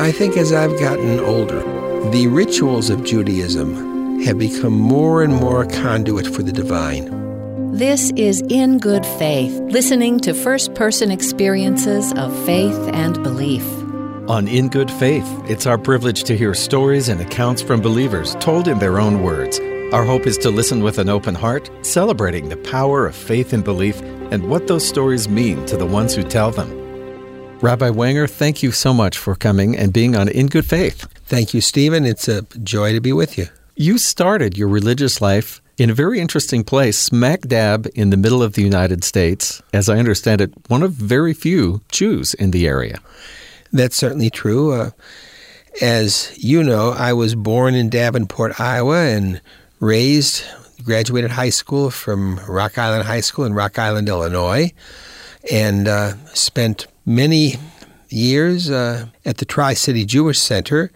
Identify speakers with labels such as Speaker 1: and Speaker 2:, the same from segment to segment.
Speaker 1: I think as I've gotten older, the rituals of Judaism have become more and more a conduit for the divine.
Speaker 2: This is In Good Faith, listening to first person experiences of faith and belief.
Speaker 3: On In Good Faith, it's our privilege to hear stories and accounts from believers told in their own words. Our hope is to listen with an open heart, celebrating the power of faith and belief and what those stories mean to the ones who tell them. Rabbi Wenger, thank you so much for coming and being on In Good Faith.
Speaker 1: Thank you, Stephen. It's a joy to be with you.
Speaker 3: You started your religious life in a very interesting place, smack dab in the middle of the United States. As I understand it, one of very few Jews in the area.
Speaker 1: That's certainly true. Uh, as you know, I was born in Davenport, Iowa, and raised, graduated high school from Rock Island High School in Rock Island, Illinois, and uh, spent many years uh, at the Tri City Jewish Center,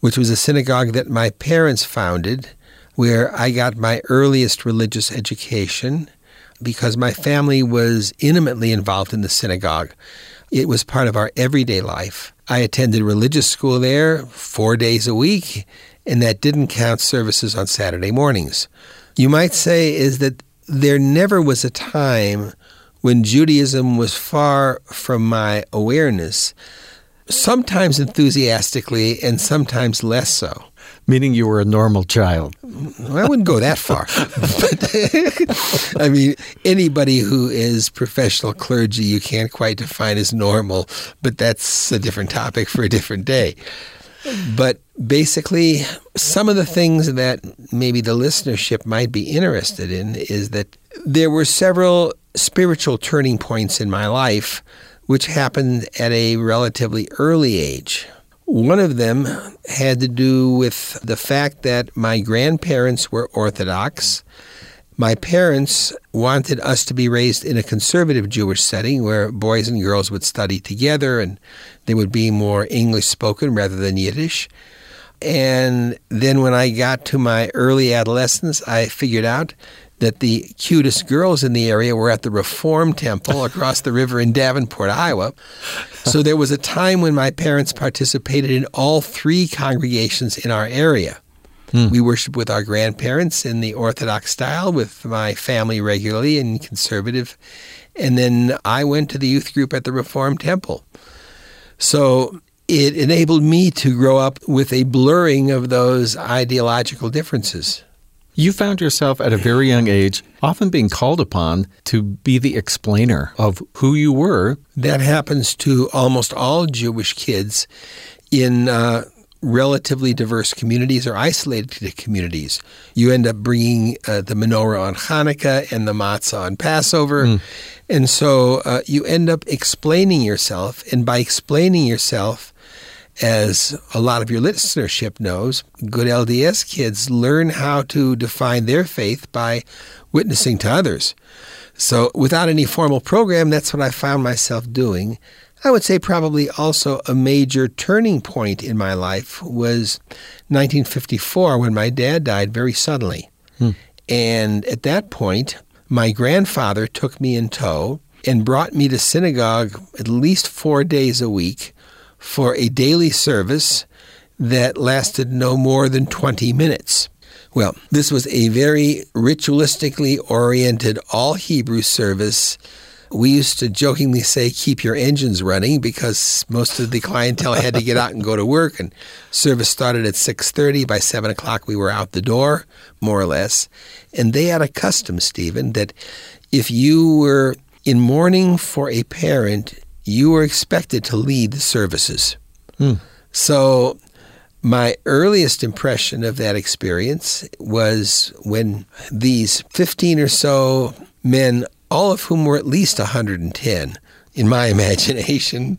Speaker 1: which was a synagogue that my parents founded where I got my earliest religious education because my family was intimately involved in the synagogue. It was part of our everyday life. I attended religious school there four days a week, and that didn't count services on Saturday mornings. You might say is that there never was a time when Judaism was far from my awareness, sometimes enthusiastically and sometimes less so
Speaker 3: meaning you were a normal child.
Speaker 1: I wouldn't go that far. but, I mean, anybody who is professional clergy, you can't quite define as normal, but that's a different topic for a different day. But basically, some of the things that maybe the listenership might be interested in is that there were several spiritual turning points in my life which happened at a relatively early age. One of them had to do with the fact that my grandparents were Orthodox. My parents wanted us to be raised in a conservative Jewish setting where boys and girls would study together and they would be more English spoken rather than Yiddish. And then when I got to my early adolescence, I figured out that the cutest girls in the area were at the Reform Temple across the river in Davenport, Iowa. So there was a time when my parents participated in all three congregations in our area. Hmm. We worshiped with our grandparents in the Orthodox style, with my family regularly in conservative. And then I went to the youth group at the Reform Temple. So it enabled me to grow up with a blurring of those ideological differences.
Speaker 3: You found yourself at a very young age often being called upon to be the explainer of who you were.
Speaker 1: That happens to almost all Jewish kids in uh, relatively diverse communities or isolated communities. You end up bringing uh, the menorah on Hanukkah and the matzah on Passover. Mm. And so uh, you end up explaining yourself. And by explaining yourself, as a lot of your listenership knows, good LDS kids learn how to define their faith by witnessing to others. So, without any formal program, that's what I found myself doing. I would say probably also a major turning point in my life was 1954 when my dad died very suddenly. Hmm. And at that point, my grandfather took me in tow and brought me to synagogue at least four days a week for a daily service that lasted no more than 20 minutes. Well, this was a very ritualistically oriented all Hebrew service. We used to jokingly say, keep your engines running because most of the clientele had to get out and go to work. And service started at 6.30. By 7 o'clock, we were out the door, more or less. And they had a custom, Stephen, that if you were in mourning for a parent, you were expected to lead the services. Hmm. So, my earliest impression of that experience was when these 15 or so men, all of whom were at least 110 in my imagination,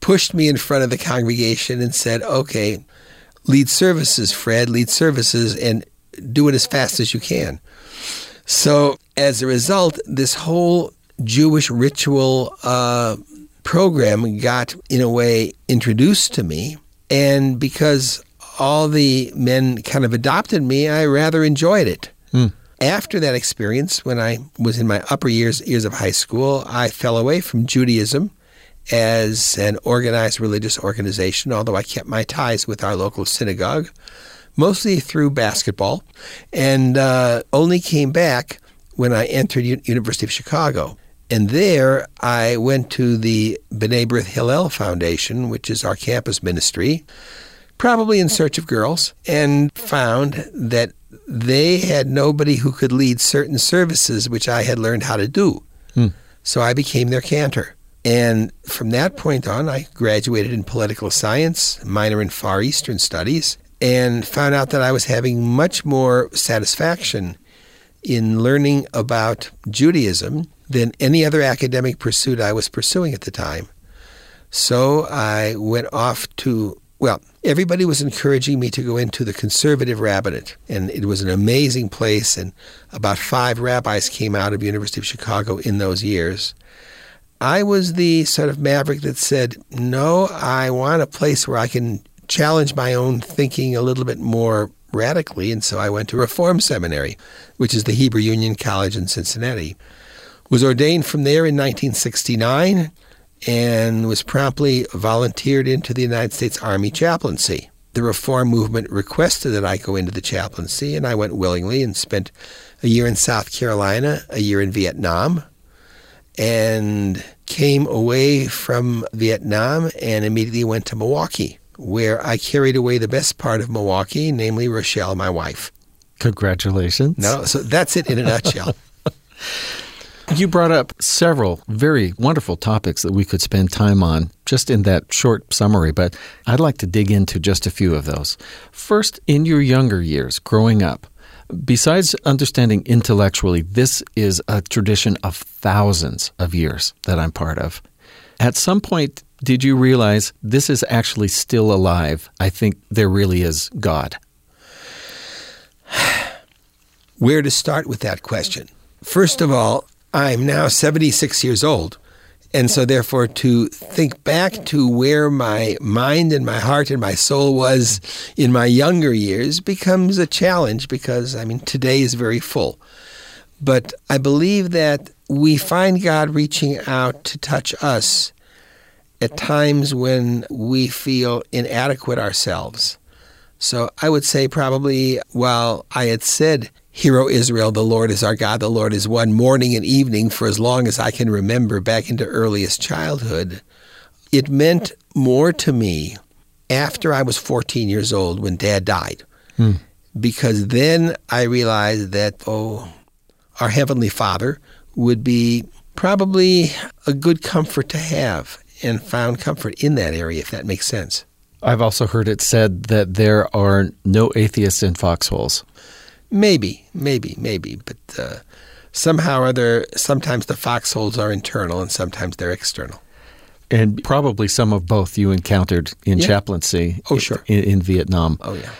Speaker 1: pushed me in front of the congregation and said, Okay, lead services, Fred, lead services, and do it as fast as you can. So, as a result, this whole Jewish ritual uh, program got, in a way, introduced to me. And because all the men kind of adopted me, I rather enjoyed it. Mm. After that experience, when I was in my upper years years of high school, I fell away from Judaism as an organized religious organization, although I kept my ties with our local synagogue, mostly through basketball, and uh, only came back when I entered U- University of Chicago. And there I went to the B'nai B'rith Hillel Foundation, which is our campus ministry, probably in search of girls, and found that they had nobody who could lead certain services which I had learned how to do.
Speaker 3: Hmm.
Speaker 1: So I became their cantor. And from that point on, I graduated in political science, minor in Far Eastern studies, and found out that I was having much more satisfaction in learning about Judaism than any other academic pursuit I was pursuing at the time. So I went off to, well, everybody was encouraging me to go into the conservative rabbinate, and it was an amazing place, and about five rabbis came out of University of Chicago in those years. I was the sort of maverick that said, no, I want a place where I can challenge my own thinking a little bit more radically, and so I went to Reform Seminary, which is the Hebrew Union College in Cincinnati. Was ordained from there in 1969 and was promptly volunteered into the United States Army chaplaincy. The reform movement requested that I go into the chaplaincy, and I went willingly and spent a year in South Carolina, a year in Vietnam, and came away from Vietnam and immediately went to Milwaukee, where I carried away the best part of Milwaukee, namely Rochelle, my wife.
Speaker 3: Congratulations.
Speaker 1: No, so that's it in a nutshell.
Speaker 3: You brought up several very wonderful topics that we could spend time on just in that short summary, but I'd like to dig into just a few of those. First, in your younger years, growing up, besides understanding intellectually, this is a tradition of thousands of years that I'm part of. At some point, did you realize this is actually still alive? I think there really is God.
Speaker 1: Where to start with that question? First of all, I'm now 76 years old. And so, therefore, to think back to where my mind and my heart and my soul was in my younger years becomes a challenge because, I mean, today is very full. But I believe that we find God reaching out to touch us at times when we feel inadequate ourselves. So I would say, probably, while I had said, Hear, Israel, the Lord is our God, the Lord is one, morning and evening for as long as I can remember back into earliest childhood. It meant more to me after I was 14 years old when dad died.
Speaker 3: Hmm.
Speaker 1: Because then I realized that, oh, our Heavenly Father would be probably a good comfort to have and found comfort in that area, if that makes sense.
Speaker 3: I've also heard it said that there are no atheists in foxholes.
Speaker 1: Maybe, maybe, maybe, but uh, somehow or other, sometimes the foxholes are internal and sometimes they're external.
Speaker 3: And probably some of both you encountered in
Speaker 1: Yeah.
Speaker 3: chaplaincy
Speaker 1: Oh, sure.
Speaker 3: in, in Vietnam.
Speaker 1: Oh, yeah.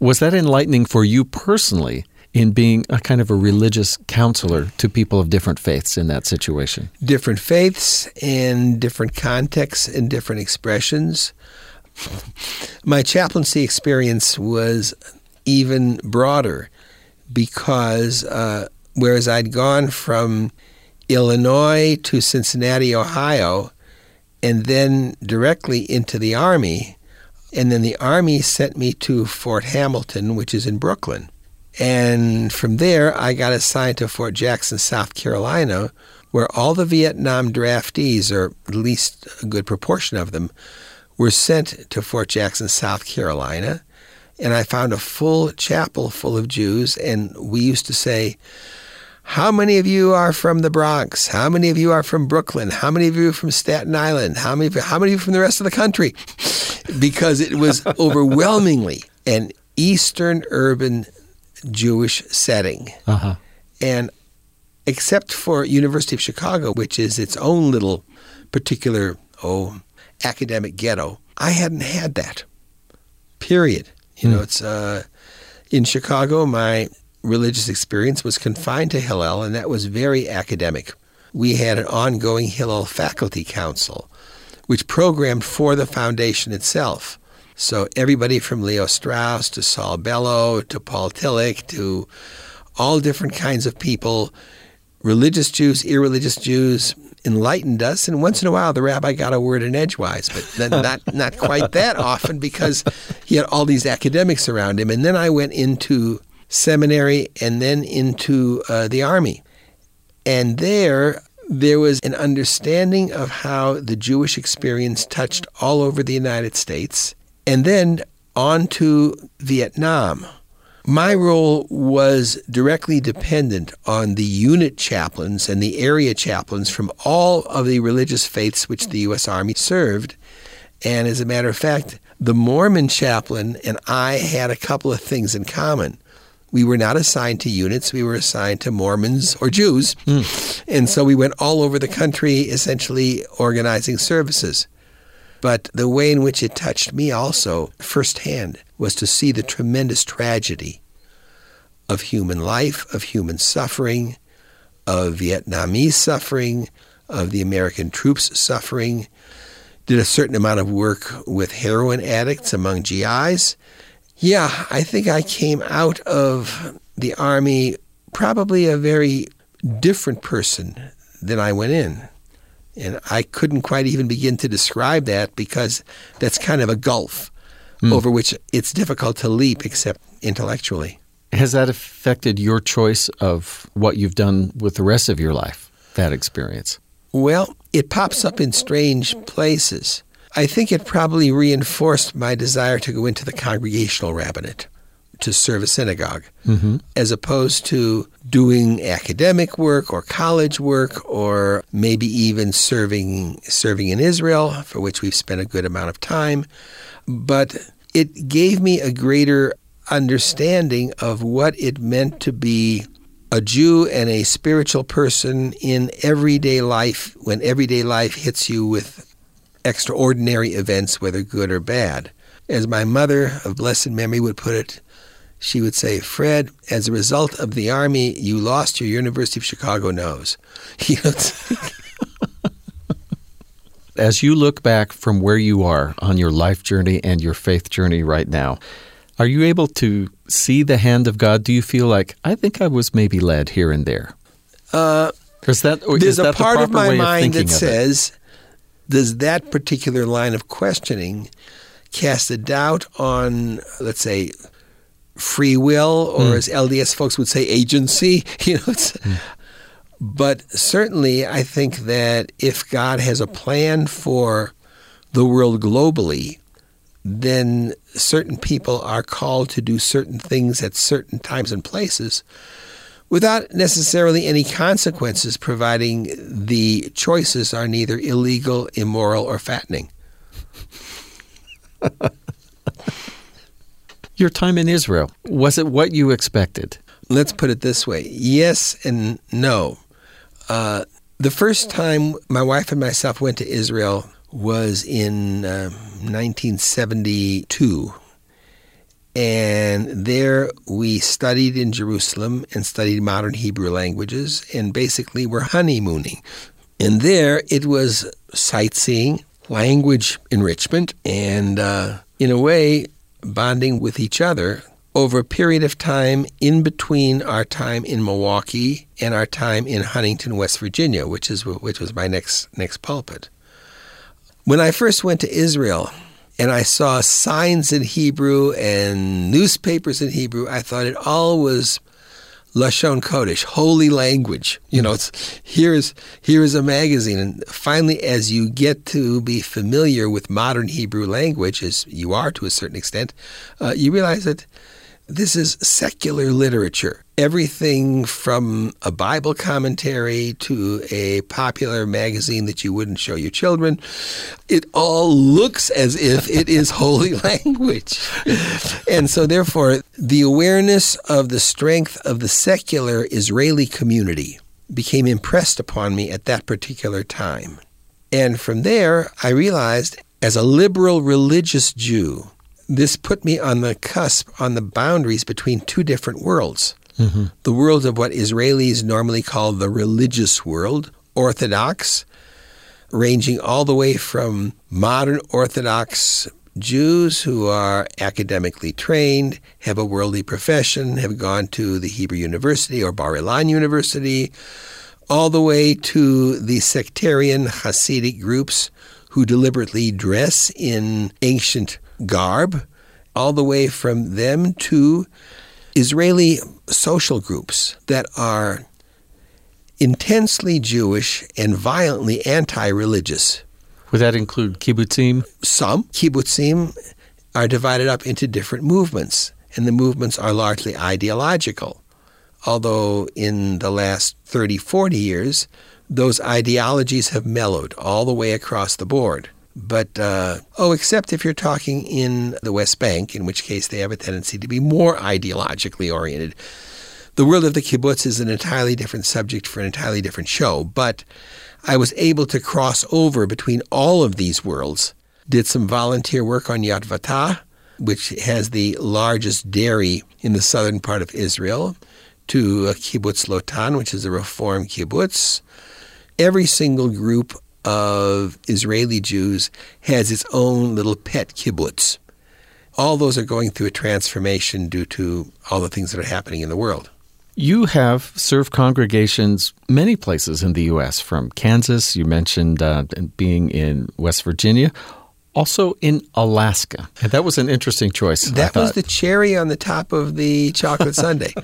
Speaker 3: Was that enlightening for you personally in being a kind of a religious counselor to people of different faiths in that situation?
Speaker 1: Different faiths and different contexts and different expressions. My chaplaincy experience was even broader because uh, whereas I'd gone from Illinois to Cincinnati, Ohio, and then directly into the Army, and then the Army sent me to Fort Hamilton, which is in Brooklyn. And from there, I got assigned to Fort Jackson, South Carolina, where all the Vietnam draftees, or at least a good proportion of them, were sent to Fort Jackson, South Carolina. And I found a full chapel full of Jews, and we used to say, how many of you are from the Bronx? How many of you are from Brooklyn? How many of you are from Staten Island? How many of you, how many of you from the rest of the country? because it was overwhelmingly an Eastern urban Jewish setting.
Speaker 3: Uh-huh.
Speaker 1: And except for University of Chicago, which is its own little particular oh academic ghetto, I hadn't had that. Period. You know, it's uh, in Chicago. My religious experience was confined to Hillel, and that was very academic. We had an ongoing Hillel faculty council, which programmed for the foundation itself. So everybody from Leo Strauss to Saul Bellow to Paul Tillich to all different kinds of people, religious Jews, irreligious Jews, enlightened us. And once in a while, the rabbi got a word in edgewise, but then not not quite that often because he had all these academics around him. And then I went into seminary and then into uh, the army, and there there was an understanding of how the Jewish experience touched all over the United States, and then on to Vietnam. My role was directly dependent on the unit chaplains and the area chaplains from all of the religious faiths which the U.S. Army served. And as a matter of fact, the Mormon chaplain and I had a couple of things in common. We were not assigned to units, we were assigned to Mormons or Jews. Mm. And so we went all over the country essentially organizing services. But the way in which it touched me also firsthand was to see the tremendous tragedy of human life, of human suffering, of Vietnamese suffering, of the American troops suffering. Did a certain amount of work with heroin addicts among GIs yeah, I think I came out of the Army probably a very different person than I went in. And I couldn't quite even begin to describe that because that's kind of a gulf mm. over which it's difficult to leap except intellectually.
Speaker 3: Has that affected your choice of what you've done with the rest of your life, that experience?
Speaker 1: Well, it pops up in strange places. I think it probably reinforced my desire to go into the congregational rabbinate to serve a synagogue, mm-hmm. as opposed to doing academic work or college work or maybe even serving serving in Israel, for which we've spent a good amount of time. But it gave me a greater understanding of what it meant to be a Jew and a spiritual person in everyday life when everyday life hits you with extraordinary events, whether good or bad. As my mother of blessed memory would put it, she would say, Fred, as a result of the Army, you lost your University of Chicago nose.
Speaker 3: as you look back from where you are on your life journey and your faith journey right now, are you able to see the hand of God? Do you feel like, I think I was maybe led here and there?
Speaker 1: Uh, is that, or there's is that a part of my mind that says, does that particular line of questioning cast a doubt on, let's say, free will, or mm. as LDS folks would say, agency? You know, mm. but certainly, I think that if God has a plan for the world globally, then certain people are called to do certain things at certain times and places without necessarily any consequences, providing the choices are neither illegal, immoral, or fattening.
Speaker 3: Your time in Israel, was it what you expected?
Speaker 1: Let's put it this way yes and no. Uh, the first time my wife and myself went to Israel was in uh, 1972 and there we studied in Jerusalem and studied modern Hebrew languages and basically were honeymooning. And there it was sightseeing, language enrichment, and uh, in a way, bonding with each other over a period of time in between our time in Milwaukee and our time in Huntington, West Virginia, which is which was my next next pulpit. When I first went to Israel, and I saw signs in Hebrew and newspapers in Hebrew. I thought it all was Lashon Kodesh, holy language. You know, it's here's here's a magazine, and finally, as you get to be familiar with modern Hebrew language, as you are to a certain extent, uh, you realize that this is secular literature. Everything from a Bible commentary to a popular magazine that you wouldn't show your children, it all looks as if it is holy language. And so, therefore, the awareness of the strength of the secular Israeli community became impressed upon me at that particular time. And from there, I realized as a liberal religious Jew, this put me on the cusp, on the boundaries between two different worlds. Mm-hmm. The world of what Israelis normally call the religious world, Orthodox, ranging all the way from modern Orthodox Jews who are academically trained, have a worldly profession, have gone to the Hebrew University or Bar Ilan University, all the way to the sectarian Hasidic groups who deliberately dress in ancient garb, all the way from them to Israeli social groups that are intensely Jewish and violently anti religious.
Speaker 3: Would that include kibbutzim?
Speaker 1: Some kibbutzim are divided up into different movements, and the movements are largely ideological. Although in the last 30, 40 years, those ideologies have mellowed all the way across the board. But, uh, oh, except if you're talking in the West Bank, in which case they have a tendency to be more ideologically oriented. The world of the kibbutz is an entirely different subject for an entirely different show, but I was able to cross over between all of these worlds. Did some volunteer work on Yotvata, which has the largest dairy in the southern part of Israel, to Kibbutz Lotan, which is a reform kibbutz. Every single group of Israeli Jews has its own little pet kibbutz. All those are going through a transformation due to all the things that are happening in the world.
Speaker 3: You have served congregations many places in the U.S., from Kansas, you mentioned uh, being in West Virginia, also in Alaska. And that was an interesting choice.
Speaker 1: That was the cherry on the top of the chocolate sundae.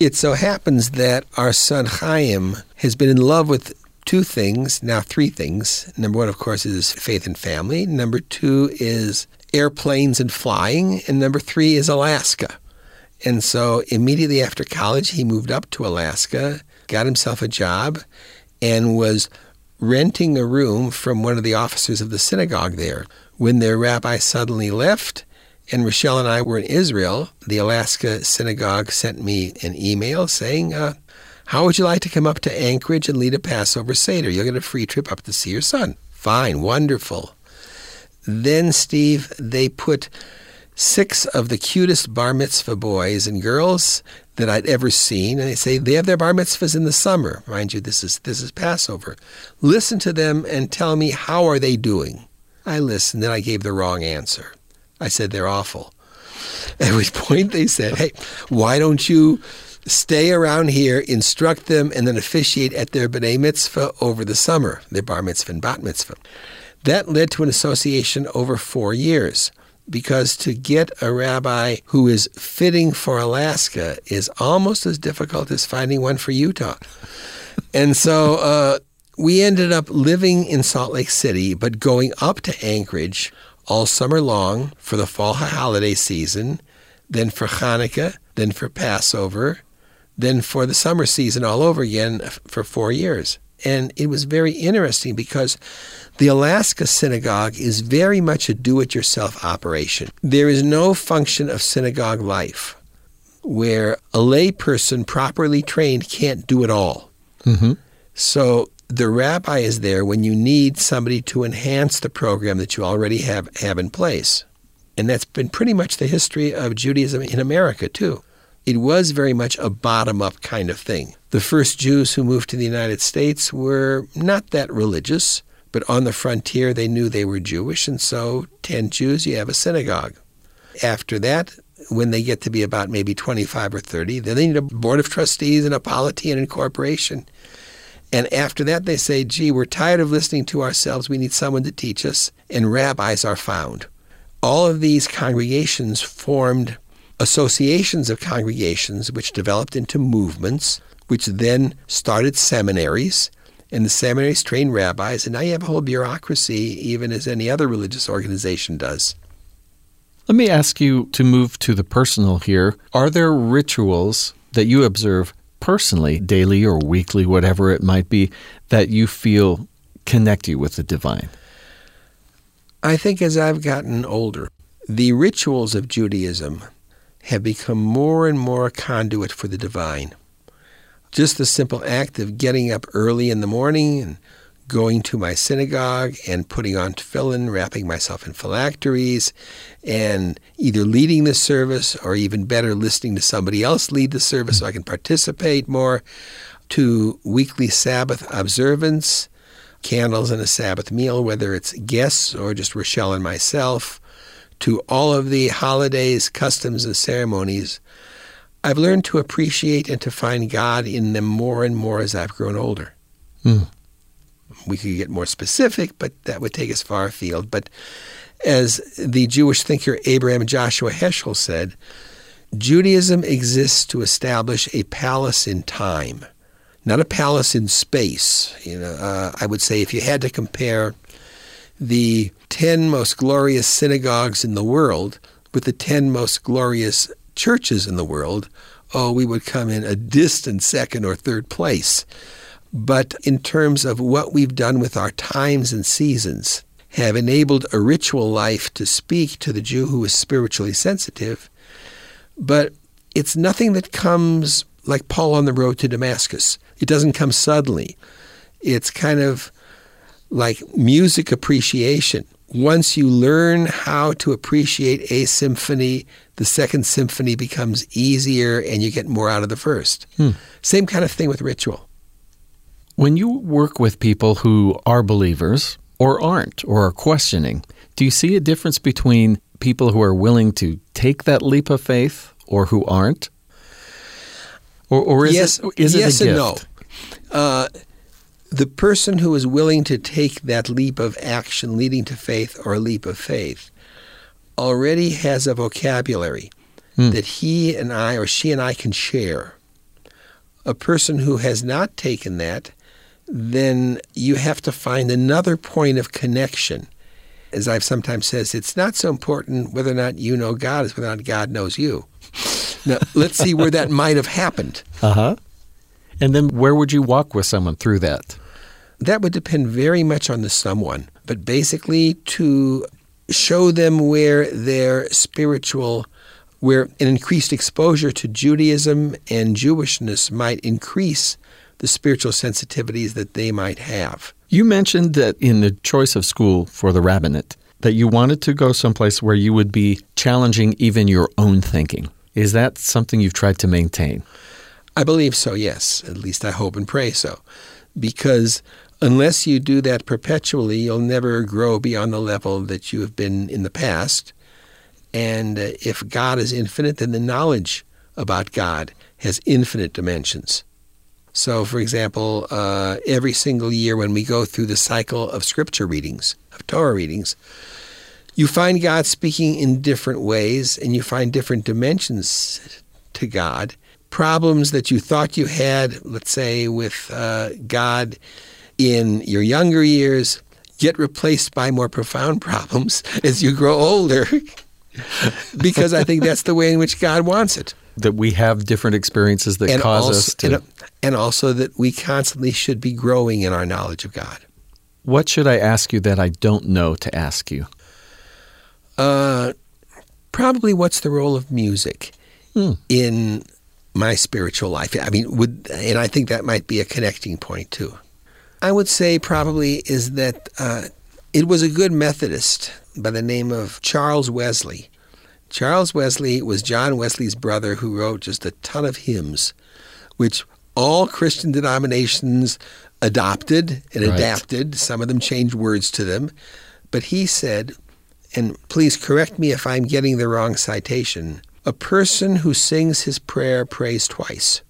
Speaker 1: it so happens that our son Chaim has been in love with two things, now three things. Number one, of course, is faith and family. Number two is airplanes and flying. And number three is Alaska. And so immediately after college, he moved up to Alaska, got himself a job, and was renting a room from one of the officers of the synagogue there. When their rabbi suddenly left, and Rochelle and I were in Israel, the Alaska synagogue sent me an email saying, uh, How would you like to come up to Anchorage and lead a Passover Seder? You'll get a free trip up to see your son. Fine, wonderful. Then, Steve, they put six of the cutest bar mitzvah boys and girls that I'd ever seen, and they say they have their bar mitzvahs in the summer. Mind you, this is this is Passover. Listen to them and tell me how are they doing. I listened, then I gave the wrong answer. I said they're awful. At which point they said, "Hey, why don't you stay around here, instruct them, and then officiate at their b'nai mitzvah over the summer, their bar mitzvah and bat mitzvah?" That led to an association over four years because to get a rabbi who is fitting for Alaska is almost as difficult as finding one for Utah. and so uh, we ended up living in Salt Lake City, but going up to Anchorage all summer long for the fall holiday season, then for Hanukkah, then for Passover, then for the summer season all over again for four years. And it was very interesting because the Alaska synagogue is very much a do it yourself operation. There is no function of synagogue life where a layperson properly trained can't do it all. Mm-hmm. So the rabbi is there when you need somebody to enhance the program that you already have, have in place. And that's been pretty much the history of Judaism in America, too. It was very much a bottom up kind of thing. The first Jews who moved to the United States were not that religious. But on the frontier, they knew they were Jewish, and so 10 Jews, you have a synagogue. After that, when they get to be about maybe 25 or 30, then they need a board of trustees and a polity and incorporation. And after that, they say, gee, we're tired of listening to ourselves. We need someone to teach us. And rabbis are found. All of these congregations formed associations of congregations, which developed into movements, which then started seminaries and the seminaries trained rabbis, and now you have a whole bureaucracy, even as any other religious organization does.
Speaker 3: Let me ask you to move to the personal here. Are there rituals that you observe personally, daily or weekly, whatever it might be, that you feel connect you with the divine?
Speaker 1: I think as I've gotten older, the rituals of Judaism have become more and more a conduit for the divine. Just the simple act of getting up early in the morning and going to my synagogue and putting on tefillin, wrapping myself in phylacteries, and either leading the service or even better, listening to somebody else lead the service so I can participate more, to weekly Sabbath observance, candles and a Sabbath meal, whether it's guests or just Rochelle and myself, to all of the holidays, customs, and ceremonies I've learned to appreciate and to find God in them more and more as I've grown older.
Speaker 3: Mm.
Speaker 1: We could get more specific, but that would take us far afield. But as the Jewish thinker Abraham Joshua Heschel said, Judaism exists to establish a palace in time, not a palace in space. You know, uh, I would say if you had to compare the ten most glorious synagogues in the world with the ten most glorious churches in the world, oh, we would come in a distant second or third place. But in terms of what we've done with our times and seasons, have enabled a ritual life to speak to the Jew who is spiritually sensitive but it's nothing that comes like Paul on the road to Damascus. It doesn't come suddenly. It's kind of like music appreciation. Once you learn how to appreciate a symphony, the second symphony becomes easier and you get more out of the first.
Speaker 3: Hmm.
Speaker 1: Same kind of thing with ritual.
Speaker 3: When you work with people who are believers or aren't or are questioning, do you see a difference between people who are willing to take that leap of faith or who aren't? Or, or is
Speaker 1: yes,
Speaker 3: it, is
Speaker 1: yes
Speaker 3: it a
Speaker 1: and no. Uh, the person who is willing to take that leap of action leading to faith or a leap of faith already has a vocabulary
Speaker 3: Hmm.
Speaker 1: that he and I or she and I can share. A person who has not taken that, then you have to find another point of connection. As I've sometimes says, it's not so important whether or not you know God as whether or not God knows you. Now, let's see where that might have happened.
Speaker 3: Uh huh. And then where would you walk with someone through that?
Speaker 1: That would depend very much on the someone, but basically to show them where their spiritual, where an increased exposure to Judaism and Jewishness might increase the spiritual sensitivities that they might have.
Speaker 3: You mentioned that in the choice of school for the rabbinate, that you wanted to go someplace where you would be challenging even your own thinking. Is that something you've tried to maintain?
Speaker 1: I believe so, yes. At least I hope and pray so. Because unless you do that perpetually, you'll never grow beyond the level that you have been in the past. And uh, if God is infinite, then the knowledge about God has infinite dimensions. So, for example, uh, every single year when we go through the cycle of scripture readings, of Torah readings, you find God speaking in different ways and you find different dimensions to God. Problems that you thought you had, let's say, with uh, God in your younger years, get replaced by more profound problems as you grow older. because I think that's the way in which God wants it.
Speaker 3: That we have different experiences that cause
Speaker 1: also,
Speaker 3: us to.
Speaker 1: and, and also that we constantly should be growing in our knowledge of God.
Speaker 3: What should I ask you that I don't know to ask you?
Speaker 1: Uh, probably what's the role of music
Speaker 3: Hmm.
Speaker 1: in my spiritual life? I mean, would and I think that might be a connecting point too. I would say probably is that uh, it was a good Methodist by the name of Charles Wesley. Charles Wesley was John Wesley's brother who wrote just a ton of hymns, which all Christian denominations adopted and
Speaker 3: Right.
Speaker 1: adapted. Some of them changed words to them. But he said, and please correct me if I'm getting the wrong citation, a person who sings his prayer prays twice.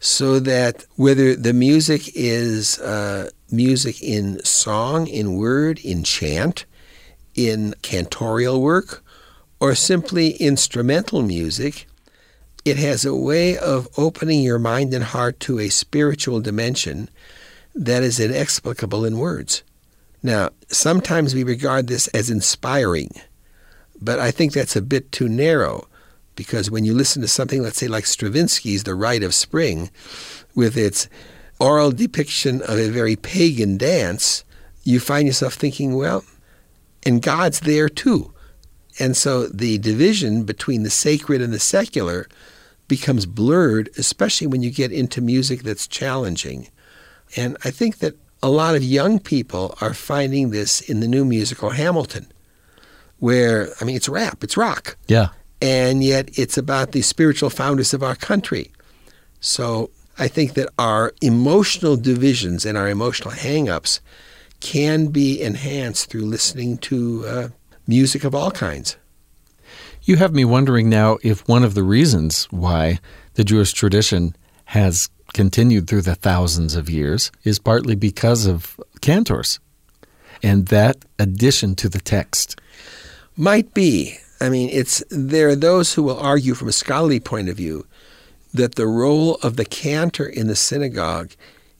Speaker 1: So that whether the music is uh, music in song, in word, in chant, in cantorial work, or simply instrumental music, it has a way of opening your mind and heart to a spiritual dimension that is inexplicable in words. Now, sometimes we regard this as inspiring, but I think that's a bit too narrow because when you listen to something, let's say like Stravinsky's The Rite of Spring, with its aural depiction of a very pagan dance, you find yourself thinking, well, and God's there too. And so the division between the sacred and the secular becomes blurred, especially when you get into music that's challenging. And I think that a lot of young people are finding this in the new musical Hamilton, where, I mean, it's rap, it's rock,
Speaker 3: Yeah.
Speaker 1: and yet it's about the spiritual founders of our country. So I think that our emotional divisions and our emotional hang-ups can be enhanced through listening to uh, music of all kinds.
Speaker 3: You have me wondering now if one of the reasons why the Jewish tradition has continued through the thousands of years is partly because of cantors and that addition to the text.
Speaker 1: Might be. I mean, it's there are those who will argue from a scholarly point of view that the role of the cantor in the synagogue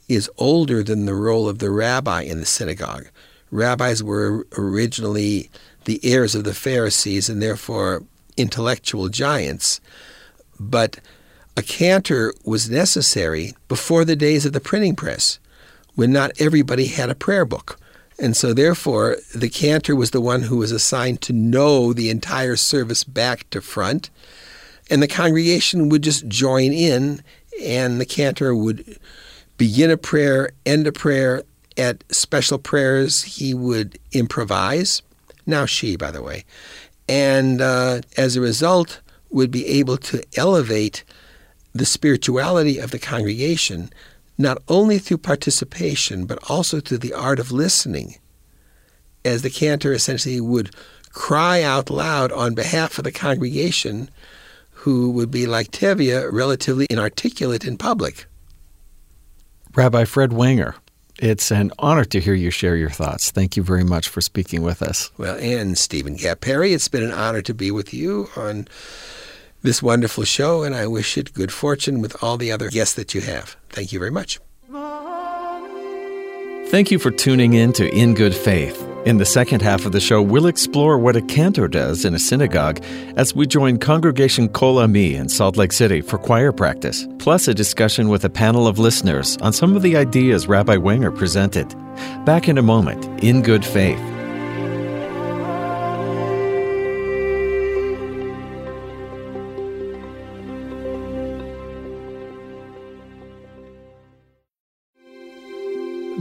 Speaker 1: is older than the role of the rabbi in the synagogue. Rabbis were originally the heirs of the Pharisees and therefore intellectual giants. But a cantor was necessary before the days of the printing press, when not everybody had a prayer book. And so, therefore, the cantor was the one who was assigned to know the entire service back to front. And the congregation would just join in, and the cantor would begin a prayer, end a prayer. At special prayers, he would improvise. Now, she, by the way. And uh, as a result, would be able to elevate the spirituality of the congregation not only through participation, but also through the art of listening, as the cantor essentially would cry out loud on behalf of the congregation, who would be like Tevye, relatively inarticulate in public.
Speaker 3: Rabbi Fred Wenger, it's an honor to hear you share your thoughts. Thank you very much for speaking with us.
Speaker 1: Well, and Stephen Gap Perry, it's been an honor to be with you on this wonderful show, and I wish it good fortune with all the other guests that you have. Thank you very much.
Speaker 3: Thank you for tuning in to In Good Faith. In the second half of the show, we'll explore what a cantor does in a synagogue as we join Congregation Kol Ami in Salt Lake City for choir practice, plus a discussion with a panel of listeners on some of the ideas Rabbi Wenger presented. Back in a moment, In Good Faith.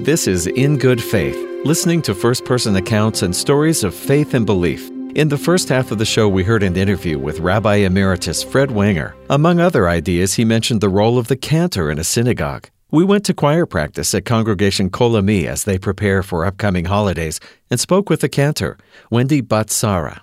Speaker 3: This is In Good Faith, listening to first person accounts and stories of faith and belief. In the first half of the show, we heard an interview with Rabbi Emeritus Fred Wenger. Among other ideas, he mentioned the role of the cantor in a synagogue. We went to choir practice at Congregation Kol Ami as they prepare for upcoming holidays and spoke with the cantor, Wendy Batsara.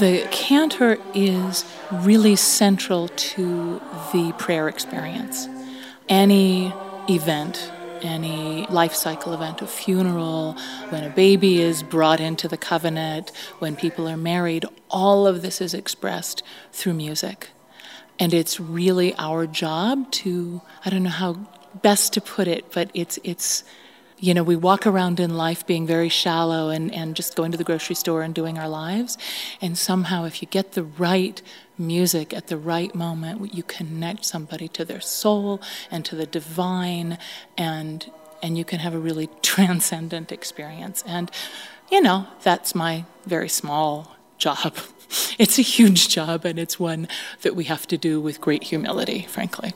Speaker 4: The cantor is really central to the prayer experience. Any event, any life cycle event, a funeral, when a baby is brought into the covenant, when people are married, all of this is expressed through music. And it's really our job to, I don't know how best to put it, but it's, it's, you know, we walk around in life being very shallow and, and just going to the grocery store and doing our lives. And somehow, if you get the right music at the right moment, you connect somebody to their soul and to the divine, and, and you can have a really transcendent experience. And, you know, that's my very small job. It's a huge job, and it's one that we have to do with great humility, frankly.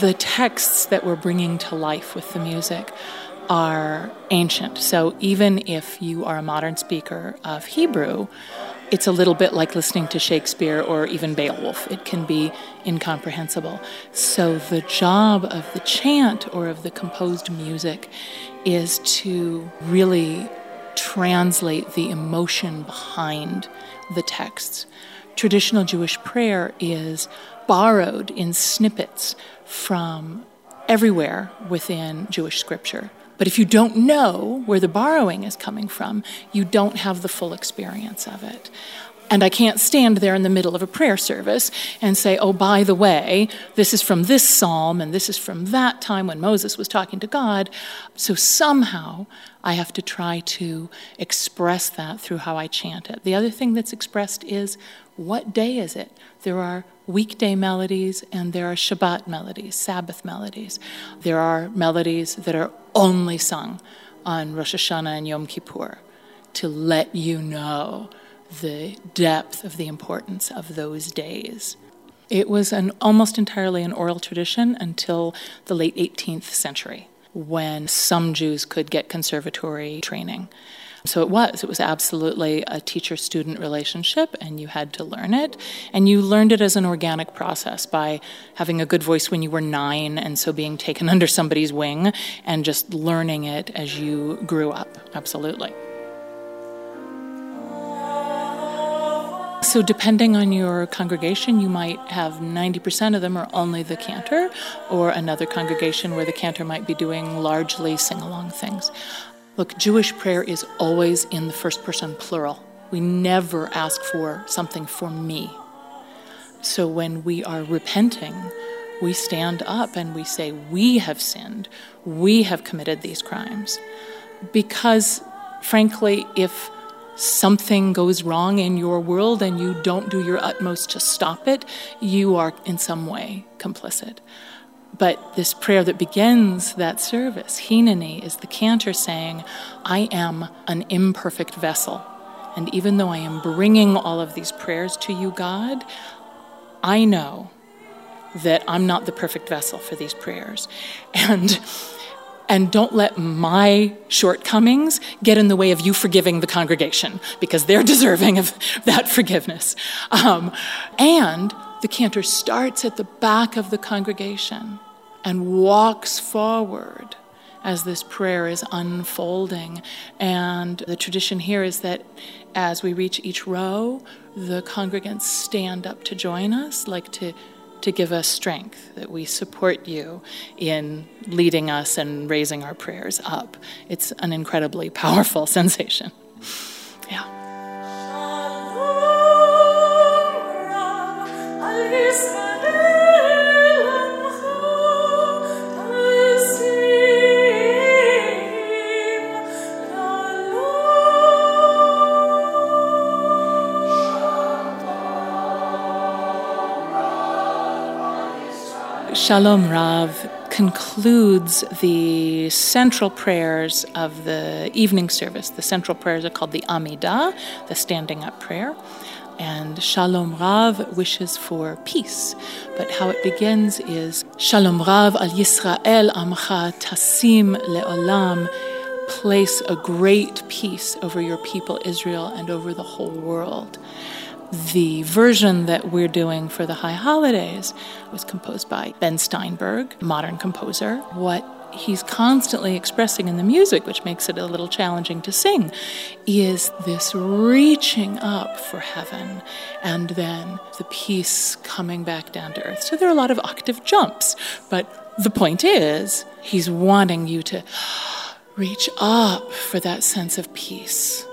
Speaker 4: The texts that we're bringing to life with the music are ancient. So even if you are a modern speaker of Hebrew, it's a little bit like listening to Shakespeare or even Beowulf. It can be incomprehensible. So the job of the chant or of the composed music is to really translate the emotion behind the texts. Traditional Jewish prayer is borrowed in snippets from everywhere within Jewish scripture. But if you don't know where the borrowing is coming from, you don't have the full experience of it. And I can't stand there in the middle of a prayer service and say, oh, by the way, this is from this psalm and this is from that time when Moses was talking to God. So somehow I have to try to express that through how I chant it. The other thing that's expressed is what day is it? There are weekday melodies and there are Shabbat melodies, Sabbath melodies. There are melodies that are only sung on Rosh Hashanah and Yom Kippur to let you know the depth of the importance of those days. It was an almost entirely an oral tradition until the late 18th century when some Jews could get conservatory training. So it was. It was absolutely a teacher student relationship, and you had to learn it. And you learned it as an organic process by having a good voice when you were nine, and so being taken under somebody's wing and just learning it as you grew up. Absolutely. So, depending on your congregation, you might have 90% of them are only the cantor, or another congregation where the cantor might be doing largely sing along things. Look, Jewish prayer is always in the first person plural. We never ask for something for me. So, when we are repenting, we stand up and we say, We have sinned, we have committed these crimes. Because, frankly, if something goes wrong in your world and you don't do your utmost to stop it, you are in some way complicit. But this prayer that begins that service, Hineni, is the cantor saying, I am an imperfect vessel. And even though I am bringing all of these prayers to you, God, I know that I'm not the perfect vessel for these prayers. And and don't let my shortcomings get in the way of you forgiving the congregation because they're deserving of that forgiveness. Um, and the cantor starts at the back of the congregation and walks forward as this prayer is unfolding. And the tradition here is that as we reach each row, the congregants stand up to join us, like to to give us strength, that we support you in leading us and raising our prayers up. It's an incredibly powerful sensation. Yeah. Shalom Rav concludes the central prayers of the evening service. The central prayers are called the Amidah, the standing up prayer. And Shalom Rav wishes for peace. But how it begins is Shalom Rav al Yisrael Amcha Tasim Le'olam. Place a great peace over your people Israel and over the whole world. The version that we're doing for the High Holidays was composed by Ben Steinberg, modern composer. What he's constantly expressing in the music, which makes it a little challenging to sing, is this reaching up for heaven and then the peace coming back down to earth. So there are a lot of octave jumps, but the point is, he's wanting you to reach up for that sense of peace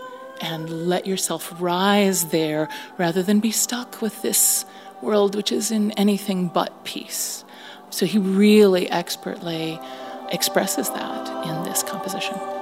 Speaker 4: and let yourself rise there rather than be stuck with this world which is in anything but peace. So he really expertly expresses that in this composition.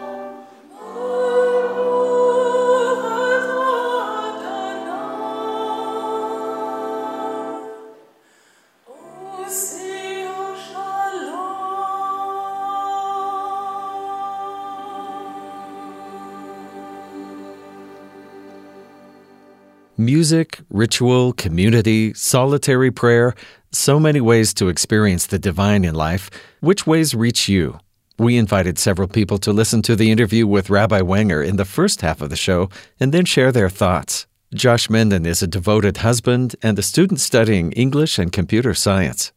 Speaker 3: Music, ritual, community, solitary prayer, so many ways to experience the divine in life. Which ways reach you? We invited several people to listen to the interview with Rabbi Wenger in the first half of the show and then share their thoughts. Josh Menden is a devoted husband and a student studying English and computer science.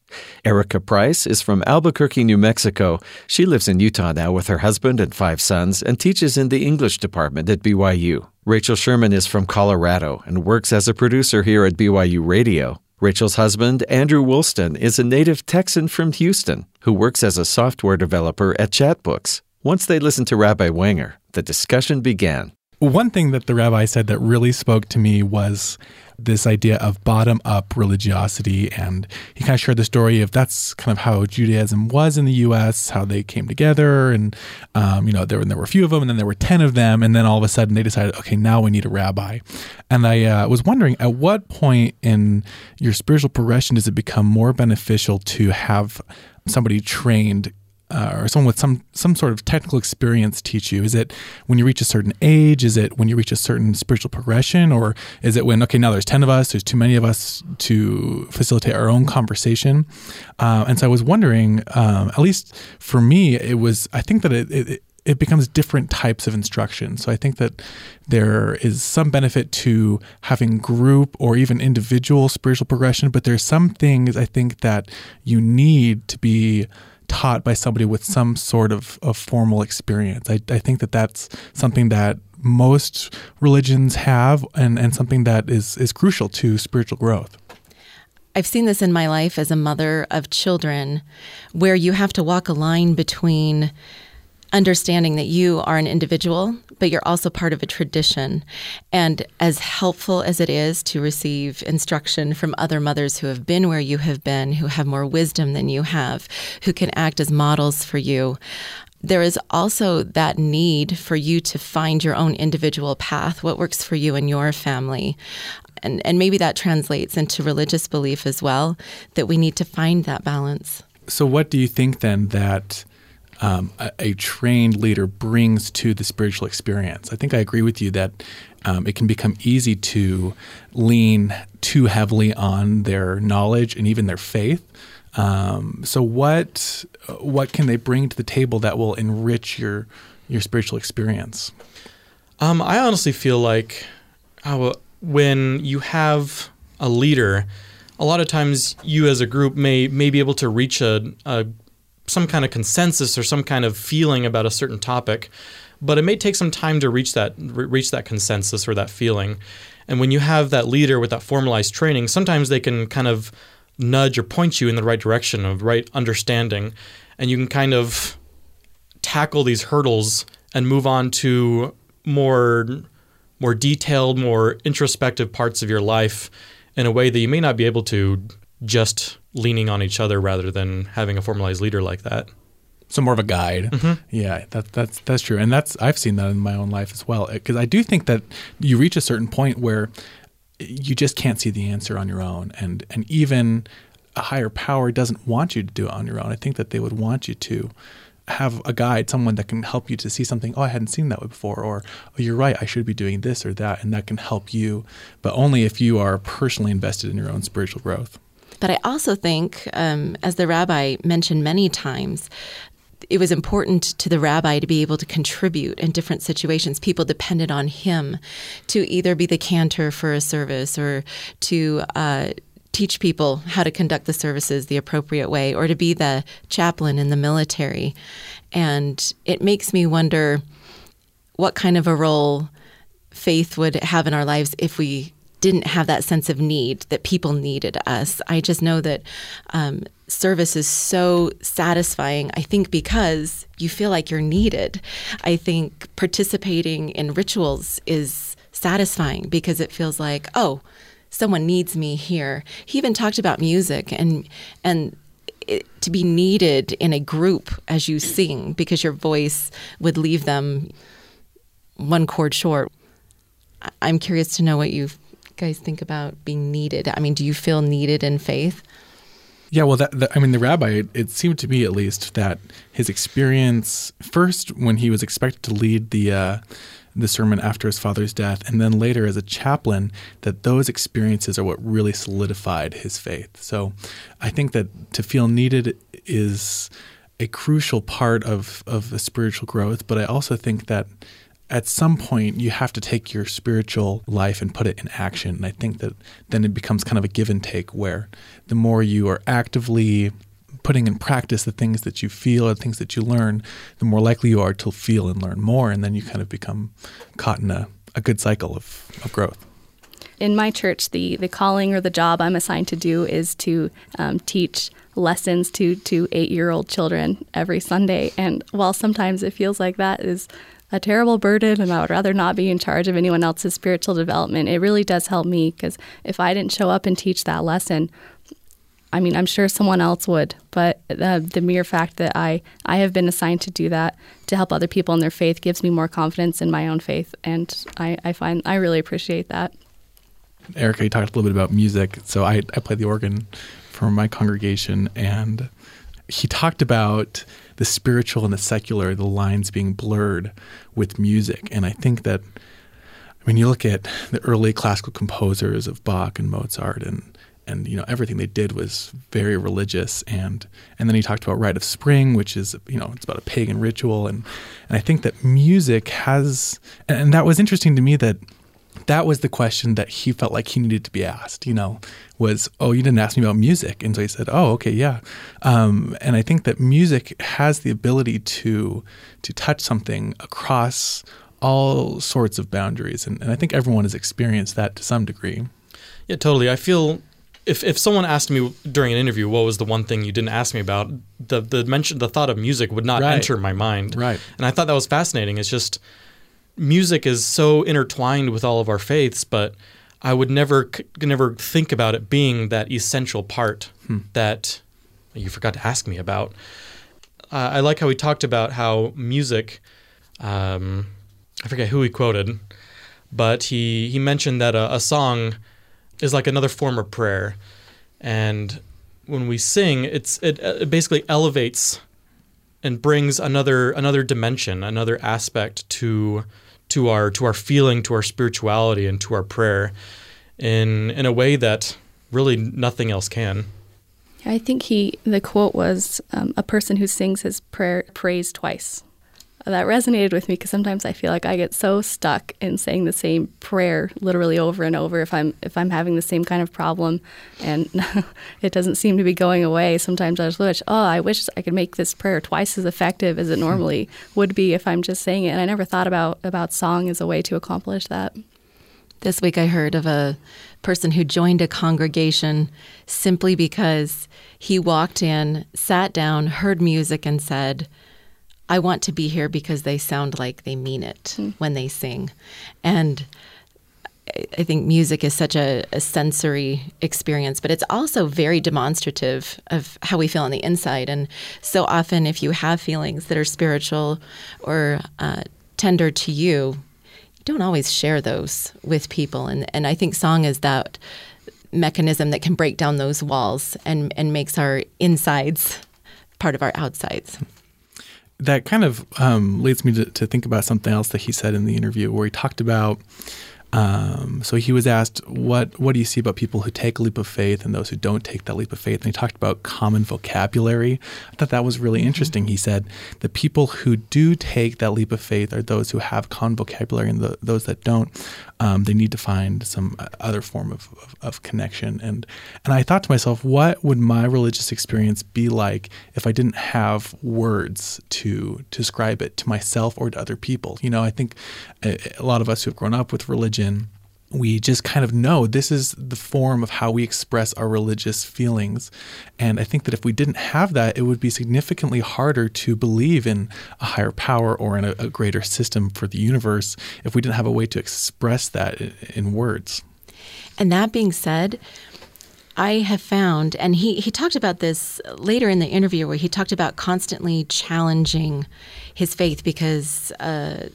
Speaker 3: Erica Price is from Albuquerque, New Mexico. She lives in Utah now with her husband and five sons and teaches in the English department at BYU. Rachel Sherman is from Colorado and works as a producer here at BYU Radio. Rachel's husband, Andrew Woolston, is a native Texan from Houston who works as a software developer at Chatbooks. Once they listened to Rabbi Wenger, the discussion began.
Speaker 5: One thing that the rabbi said that really spoke to me was this idea of bottom up religiosity. And he kind of shared the story of that's kind of how Judaism was in the US, how they came together. And, um, you know, there, there were a few of them, and then there were 10 of them. And then all of a sudden they decided, okay, now we need a rabbi. And I uh, was wondering at what point in your spiritual progression does it become more beneficial to have somebody trained uh, or someone with some some sort of technical experience teach you? Is it when you reach a certain age? Is it when you reach a certain spiritual progression, or is it when okay now there's ten of us, there's too many of us to facilitate our own conversation? Uh, and so I was wondering, um, at least for me, it was I think that it, it it becomes different types of instruction. So I think that there is some benefit to having group or even individual spiritual progression, but there's some things I think that you need to be taught by somebody with some sort of, of formal experience. I, I think that that's something that most religions have and, and something that is, is crucial to spiritual growth.
Speaker 6: I've seen this in my life as a mother of children where you have to walk a line between understanding that you are an individual, but you're also part of a tradition. And as helpful as it is to receive instruction from other mothers who have been where you have been, who have more wisdom than you have, who can act as models for you, there is also that need for you to find your own individual path, what works for you and your family. And, and maybe that translates into religious belief as well, that we need to find that balance.
Speaker 5: So, what do you think then that um, a, a, trained leader brings to the spiritual experience. I think I agree with you that um, it can become easy to lean too heavily on their knowledge and even their faith. Um, so, what what can they bring to the table that will enrich your your spiritual experience?
Speaker 7: Um, I honestly feel like uh, when you have a leader, a lot of times you as a group may may be able to reach a, a some kind of consensus or some kind of feeling about a certain topic, but it may take some time to reach that reach that consensus or that feeling. And when you have that leader with that formalized training, sometimes they can kind of nudge or point you in the right direction of right understanding, and you can kind of tackle these hurdles and move on to more more detailed, more introspective parts of your life in a way that you may not be able to just leaning on each other rather than having a formalized leader like that.
Speaker 5: So more of a guide. Mm-hmm. Yeah, that, that's that's true, and that's I've seen that in my own life as well. Because I do think that you reach a certain point where you just can't see the answer on your own, and and even a higher power doesn't want you to do it on your own. I think that they would want you to have a guide, someone that can help you to see something. Oh, I hadn't seen that before, or oh, you're right, I should be doing this or that, and that can help you. But only if you are personally invested in your own spiritual growth.
Speaker 6: But I also think, um, as the rabbi mentioned many times, it was important to the rabbi to be able to contribute in different situations. People depended on him to either be the cantor for a service or to uh, teach people how to conduct the services the appropriate way or to be the chaplain in the military. And it makes me wonder what kind of a role faith would have in our lives if we didn't have that sense of need that people needed us. I just know that um, service is so satisfying, I think, because you feel like you're needed. I think participating in rituals is satisfying because it feels like, oh, someone needs me here. He even talked about music and, and, it, to be needed in a group as you sing because your voice would leave them one chord short. I'm curious to know what you've guys think about being needed? I mean, do you feel needed in faith?
Speaker 5: Yeah, well, that, that, I mean, the rabbi, it seemed to me at least that his experience first when he was expected to lead the uh, the sermon after his father's death, and then later as a chaplain, that those experiences are what really solidified his faith. So, I think that to feel needed is a crucial part of of spiritual growth, but I also think that at some point you have to take your spiritual life and put it in action. And I think that then it becomes kind of a give and take where the more you are actively putting in practice the things that you feel or the things that you learn, the more likely you are to feel and learn more. And then you kind of become caught in a, a good cycle of, of growth.
Speaker 8: In my church, the, the calling or the job I'm assigned to do is to um, teach lessons to, to eight year old children every Sunday. And while sometimes it feels like that is a terrible burden and I would rather not be in charge of anyone else's spiritual development. It really does help me because if I didn't show up and teach that lesson, I mean, I'm sure someone else would, but the, mere fact that I, I have been assigned to do that to help other people in their faith gives me more confidence in my own faith. And I, I find I really appreciate that.
Speaker 5: Erica, you talked a little bit about music. So I, I play the organ for my congregation, and he talked about the spiritual and the secular, the lines being blurred with music. And I think that when you look at the early classical composers of Bach and Mozart and and you know everything they did was very religious and and then he talked about rite of spring which is you know it's about a pagan ritual and and I think that music has and that was interesting to me that that was the question that he felt like he needed to be asked you know was oh you didn't ask me about music and so he said oh okay yeah um, and I think that music has the ability to to touch something across all sorts of boundaries and, and I think everyone has experienced that to some degree
Speaker 7: yeah totally I feel if if someone asked me during an interview what was the one thing you didn't ask me about, the the mention the thought of music would not
Speaker 5: Right.
Speaker 7: enter my mind.
Speaker 5: Right.
Speaker 7: And I thought that was fascinating. It's just music is so intertwined with all of our faiths, but I would never never think about it being that essential part that you forgot to ask me about. Uh, I like how he talked about how music. Um, I forget who he quoted, but he he mentioned that a, a song is like another form of prayer, and when we sing, it's it, it basically elevates and brings another another dimension, another aspect to to our to our feeling, to our spirituality, and to our prayer, in in a way that really nothing else can.
Speaker 8: I think he, the quote was, um, a person who sings his prayer prays twice. That resonated with me because sometimes I feel like I get so stuck in saying the same prayer literally over and over if I'm if I'm having the same kind of problem and it doesn't seem to be going away. Sometimes I just wish, oh, I wish I could make this prayer twice as effective as it hmm. normally would be if I'm just saying it. And I never thought about about song as a way to accomplish that.
Speaker 6: This week I heard of a person who joined a congregation simply because he walked in, sat down, heard music, and said, I want to be here because they sound like they mean it when they sing. And I- I think music is such a, a sensory experience, but it's also very demonstrative of how we feel on the inside. And so often, if you have feelings that are spiritual or uh, tender to you, you don't always share those with people. And, and I think song is that mechanism that can break down those walls and, and makes our insides part of our outsides.
Speaker 5: That kind of um, leads me to, to think about something else that he said in the interview where he talked about um, so he was asked what what do you see about people who take a leap of faith and those who don't take that leap of faith? And he talked about common vocabulary. I thought that was really interesting. He said the people who do take that leap of faith are those who have common vocabulary and the, those that don't um, they need to find some uh, other form of, of, of connection. And and i thought to myself what would my religious experience be like if i didn't have words to describe it to myself or to other people? You know i think a, a lot of us who have grown up with religion we just kind of know this is the form of how we express our religious feelings. And I think that if we didn't have that, it would be significantly harder to believe in a higher power or in a, a greater system for the universe if we didn't have a way to express that in, in words.
Speaker 6: And that being said, I have found, and he, he talked about this later in the interview where he talked about constantly challenging his faith because uh,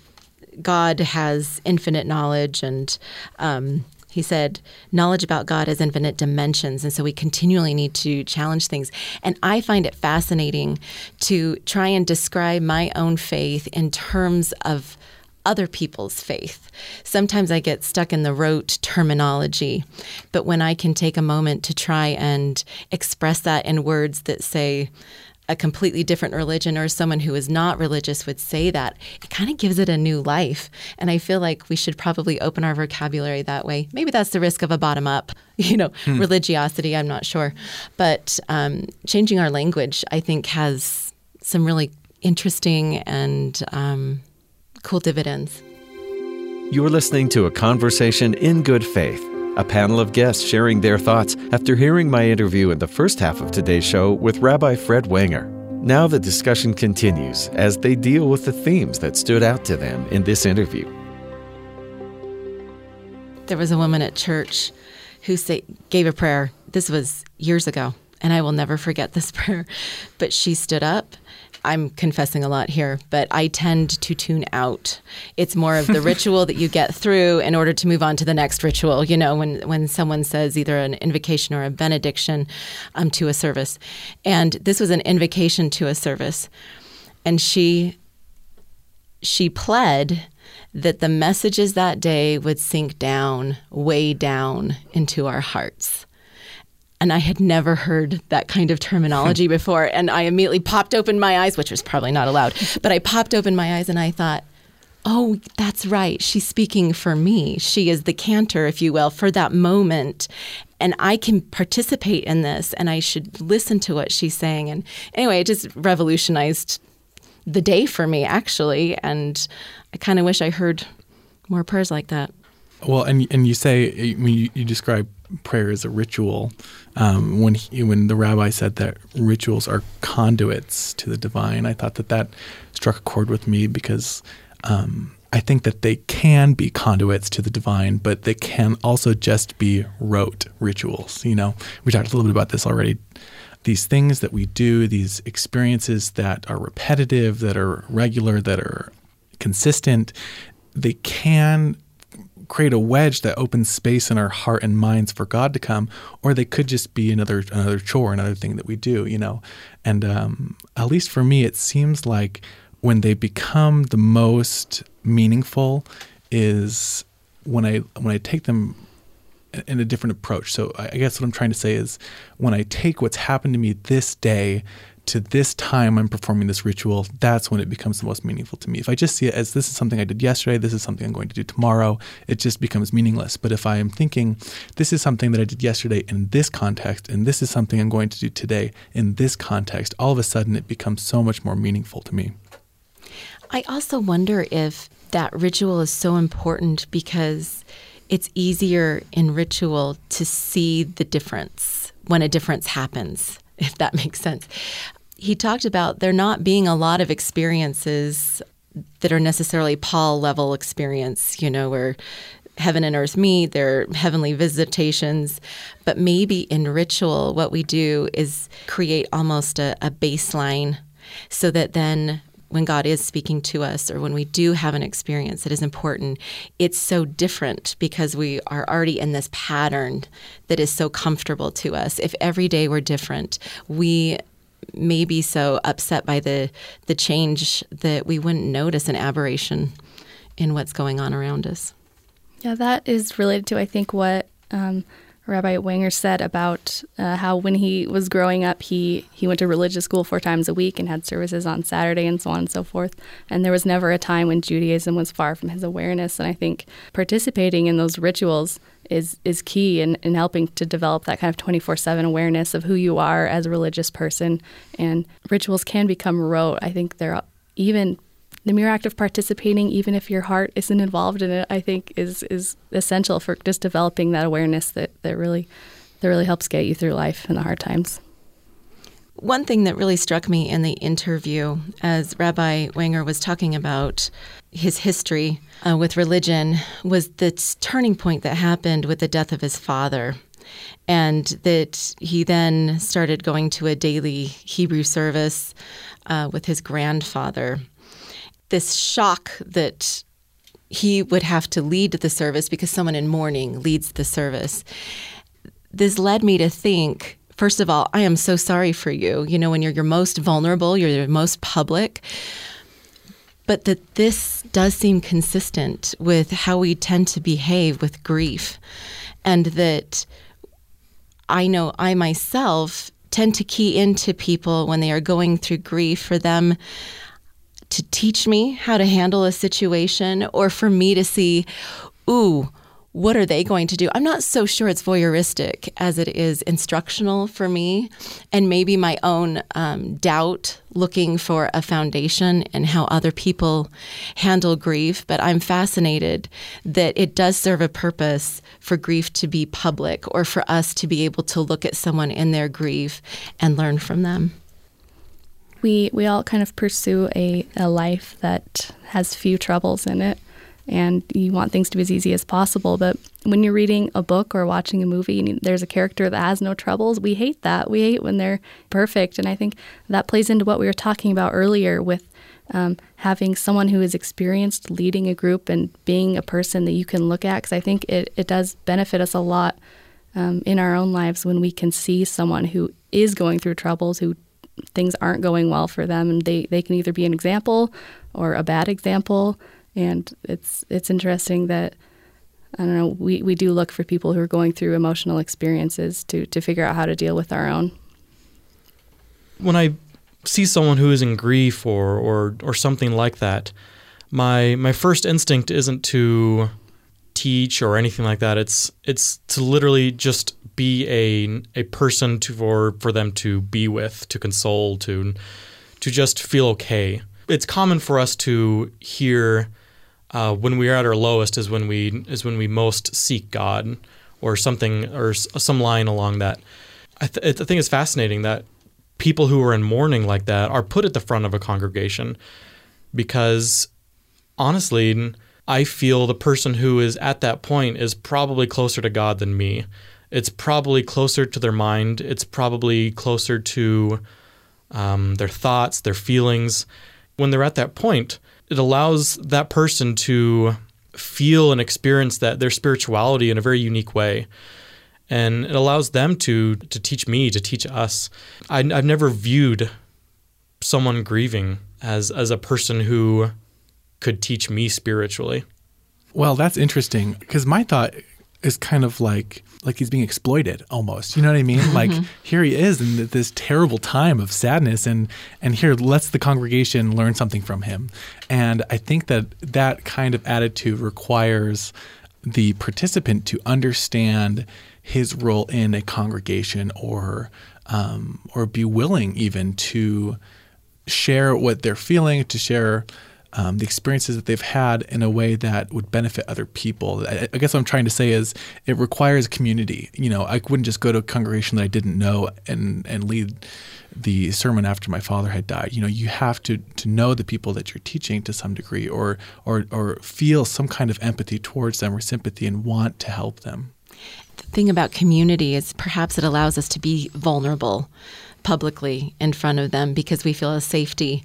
Speaker 6: God has infinite knowledge, and um, he said knowledge about God has infinite dimensions, and so we continually need to challenge things. And I find it fascinating to try and describe my own faith in terms of other people's faith. Sometimes I get stuck in the rote terminology, but when I can take a moment to try and express that in words that say, a completely different religion or someone who is not religious would say that, it kind of gives it a new life. And I feel like we should probably open our vocabulary that way. Maybe that's the risk of a bottom up, you know, religiosity, I'm not sure. But um, changing our language, I think, has some really interesting and um, cool dividends.
Speaker 3: You're listening to a conversation in good faith, a panel of guests sharing their thoughts after hearing my interview in the first half of today's show with Rabbi Fred Wenger. Now the discussion continues as they deal with the themes that stood out to them in this interview.
Speaker 6: There was a woman at church who say, gave a prayer. This was years ago, and I will never forget this prayer. But she stood up. I'm confessing a lot here, but I tend to tune out. It's more of the ritual that you get through in order to move on to the next ritual. You know, when when someone says either an invocation or a benediction um, to a service, and this was an invocation to a service, and she she pled that the messages that day would sink down, way down into our hearts. And I had never heard that kind of terminology before. And I immediately popped open my eyes, which was probably not allowed, but I popped open my eyes and I thought, oh, that's right. She's speaking for me. She is the cantor, if you will, for that moment. And I can participate in this and I should listen to what she's saying. And anyway, it just revolutionized the day for me, actually. And I kind of wish I heard more prayers like that.
Speaker 5: Well, and and you say I mean, you, you describe prayer is a ritual. Um, when he, when the rabbi said that rituals are conduits to the divine, I thought that that struck a chord with me because um, I think that they can be conduits to the divine, but they can also just be rote rituals. You know, we talked a little bit about this already. These things that we do, these experiences that are repetitive, that are regular, that are consistent, they can create a wedge that opens space in our heart and minds for God to come, or they could just be another another chore, another thing that we do, you know. And um, at least for me, it seems like when they become the most meaningful is when I when I take them in a different approach. So I guess what I'm trying to say is when I take what's happened to me this day to this time I'm performing this ritual, that's when it becomes the most meaningful to me. If I just see it as this is something I did yesterday, this is something I'm going to do tomorrow, it just becomes meaningless. But if I am thinking, this is something that I did yesterday in this context, and this is something I'm going to do today in this context, all of a sudden it becomes so much more meaningful to me.
Speaker 6: I also wonder if that ritual is so important because it's easier in ritual to see the difference when a difference happens if that makes sense. He talked about there not being a lot of experiences that are necessarily Paul level experience, you know, where heaven and earth meet, they're heavenly visitations. But maybe in ritual, what we do is create almost a, a baseline so that then when God is speaking to us or when we do have an experience that is important, it's so different because we are already in this pattern that is so comfortable to us. If every day we're different, we may be so upset by the the change that we wouldn't notice an aberration in what's going on around us.
Speaker 8: Yeah, that is related to I think what um, Rabbi Wenger said about uh, how when he was growing up, he, he went to religious school four times a week and had services on Saturday and so on and so forth. And there was never a time when Judaism was far from his awareness. And I think participating in those rituals is, is key in, in helping to develop that kind of 24 7 awareness of who you are as a religious person. And rituals can become rote. I think they're even the mere act of participating, even if your heart isn't involved in it, I think is is essential for just developing that awareness that, that really that really helps get you through life in the hard times.
Speaker 6: One thing that really struck me in the interview, as Rabbi Wenger was talking about his history uh, with religion, was the turning point that happened with the death of his father. And that he then started going to a daily Hebrew service uh, with his grandfather this shock that he would have to lead the service because someone in mourning leads the service. This led me to think first of all, I am so sorry for you. You know, when you're your most vulnerable, you're your most public. But that this does seem consistent with how we tend to behave with grief. And that I know I myself tend to key into people when they are going through grief for them to teach me how to handle a situation or for me to see, ooh, what are they going to do? I'm not so sure it's voyeuristic as it is instructional for me, and maybe my own um, doubt looking for a foundation in how other people handle grief. But I'm fascinated that it does serve a purpose for grief to be public or for us to be able to look at someone in their grief and learn from them
Speaker 8: we we all kind of pursue a, a life that has few troubles in it and you want things to be as easy as possible. But when you're reading a book or watching a movie and there's a character that has no troubles we hate that. We hate when they're perfect. And i think that plays into what we were talking about earlier with um, having someone who is experienced leading a group and being a person that you can look at. Because i think it, it does benefit us a lot um, in our own lives when we can see someone who is going through troubles who things aren't going well for them, and they, they can either be an example or a bad example. And it's it's interesting that I don't know, we, we do look for people who are going through emotional experiences to, to figure out how to deal with our own.
Speaker 7: When I see someone who is in grief or, or, or something like that, my my first instinct isn't to teach or anything like that. It's it's to literally just be a a person to for for them to be with, to console, to to just feel okay. It's common for us to hear uh, when we are at our lowest is when we is when we most seek God or something or some line along that. I, th- I think it's fascinating that people who are in mourning like that are put at the front of a congregation because honestly, I feel the person who is at that point is probably closer to God than me. It's probably closer to their mind. It's probably closer to um, their thoughts, their feelings. When they're at that point, it allows that person to feel and experience that their spirituality in a very unique way. And it allows them to to teach me, to teach us. I, I've never viewed someone grieving as as a person who could teach me spiritually.
Speaker 5: Well, that's interesting because my thought is kind of like like he's being exploited almost. You know what I mean? Like here he is in this terrible time of sadness, and and here lets the congregation learn something from him. And I think that that kind of attitude requires the participant to understand his role in a congregation, or um, or be willing even to share what they're feeling, to share um, the experiences that they've had in a way that would benefit other people. I, I, guess what I'm trying to say is it requires community. You know, I wouldn't just go to a congregation that I didn't know and and lead the sermon after my father had died. You know, you have to to know the people that you're teaching to some degree, or or or feel some kind of empathy towards them or sympathy and want to help them.
Speaker 6: The thing about community is perhaps it allows us to be vulnerable publicly in front of them because we feel a safety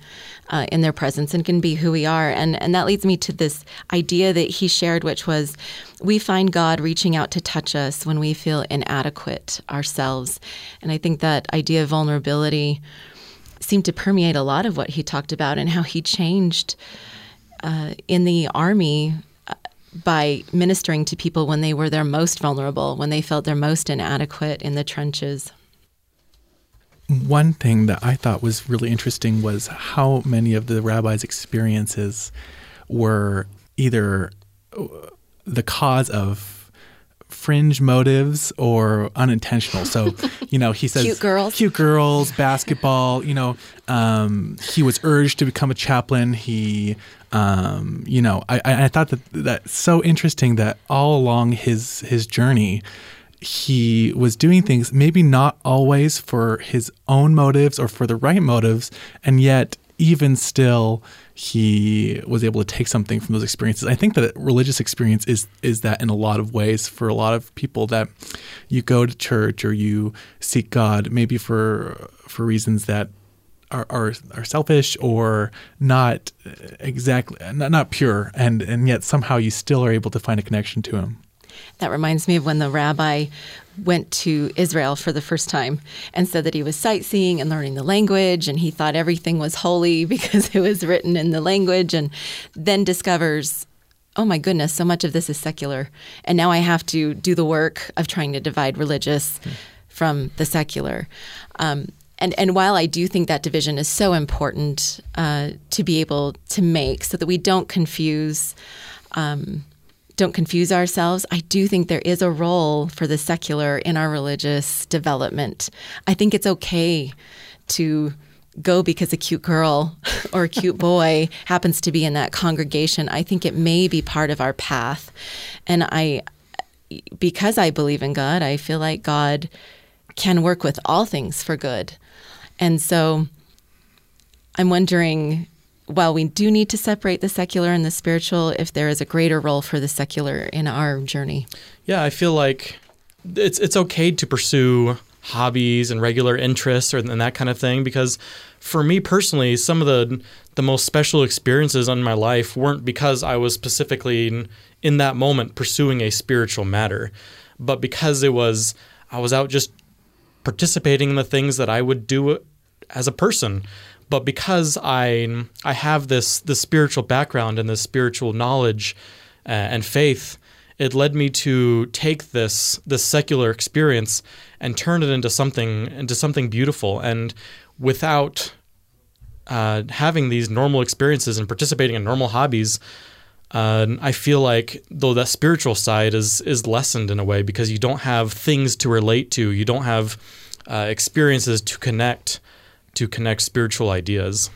Speaker 6: uh, in their presence and can be who we are. And, and that leads me to this idea that he shared, which was we find God reaching out to touch us when we feel inadequate ourselves. And I think that idea of vulnerability seemed to permeate a lot of what he talked about and how he changed uh, in the army uh, by ministering to people when they were their most vulnerable, when they felt their most inadequate in the trenches
Speaker 5: one thing that I thought was really interesting was how many of the rabbi's experiences were either uh, the cause of fringe motives or unintentional. So, you know, he says
Speaker 6: cute girls,
Speaker 5: cute girls, basketball. You know, um, he was urged to become a chaplain. He, um, you know, I, I thought that that's so interesting that all along his his journey, he was doing things maybe not always for his own motives or for the right motives, and yet even still he was able to take something from those experiences. I think that religious experience is is that in a lot of ways for a lot of people that you go to church or you seek God maybe for for reasons that are, are, are selfish or not exactly not, not pure and and yet somehow you still are able to find a connection to him.
Speaker 6: That reminds me of when the rabbi went to Israel for the first time and said that he was sightseeing and learning the language and he thought everything was holy because it was written in the language and then discovers oh my goodness so much of this is secular and now I have to do the work of trying to divide religious mm. from the secular um, and and while I do think that division is so important uh, to be able to make so that we don't confuse um, don't confuse ourselves. I do think there is a role for the secular in our religious development. I think it's okay to go because a cute girl or a cute boy happens to be in that congregation. I think it may be part of our path. And I because I believe in God, I feel like God can work with all things for good. And so I'm wondering while we do need to separate the secular and the spiritual, if there is a greater role for the secular in our journey.
Speaker 7: Yeah, I feel like it's it's okay to pursue hobbies and regular interests or and that kind of thing because for me personally, some of the the most special experiences in my life weren't because I was specifically in, in that moment pursuing a spiritual matter, but because it was I was out just participating in the things that I would do as a person. But because I I have this this spiritual background and this spiritual knowledge uh, and faith, it led me to take this this secular experience and turn it into something into something beautiful. And without uh, having these normal experiences and participating in normal hobbies uh, I feel like though that spiritual side is is lessened in a way because you don't have things to relate to. You don't have uh, experiences to connect to connect spiritual ideas.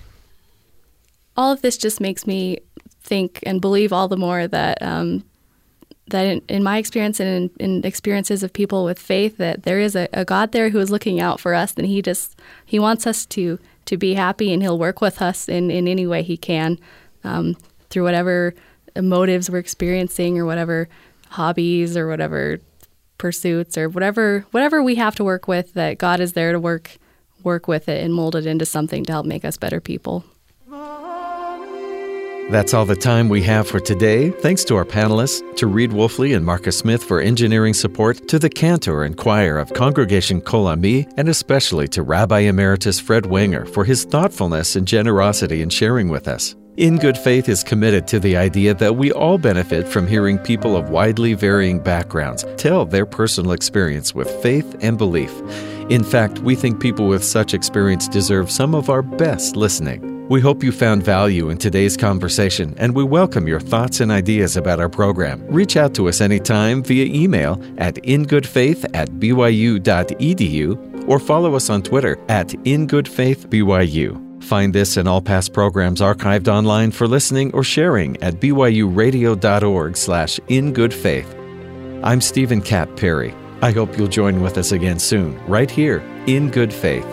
Speaker 8: All of this just makes me think and believe all the more that um, that in, in, my experience and in, in, experiences of people with faith that there is a, a, God there who is looking out for us and he just he wants us to to be happy and he'll work with us in, in any way he can um, through whatever motives we're experiencing or whatever hobbies or whatever pursuits or whatever whatever we have to work with that God is there to work work with it and mold it into something to help make us better people.
Speaker 3: That's all the time we have for today. Thanks to our panelists, to Reed Wolfley and Marcus Smith for engineering support, to the cantor and choir of Congregation Kol Ami, and especially to Rabbi Emeritus Fred Wenger for his thoughtfulness and generosity in sharing with us. In Good Faith is committed to the idea that we all benefit from hearing people of widely varying backgrounds tell their personal experience with faith and belief. In fact, we think people with such experience deserve some of our best listening. We hope you found value in today's conversation, and we welcome your thoughts and ideas about our program. Reach out to us anytime via email at ingoodfaith at byu.edu or follow us on Twitter at ingoodfaithbyu. Find this and all past programs archived online for listening or sharing at byuradio.org slash in good faith. I'm Stephen Kapp Perry. I hope you'll join with us again soon, right here in good faith.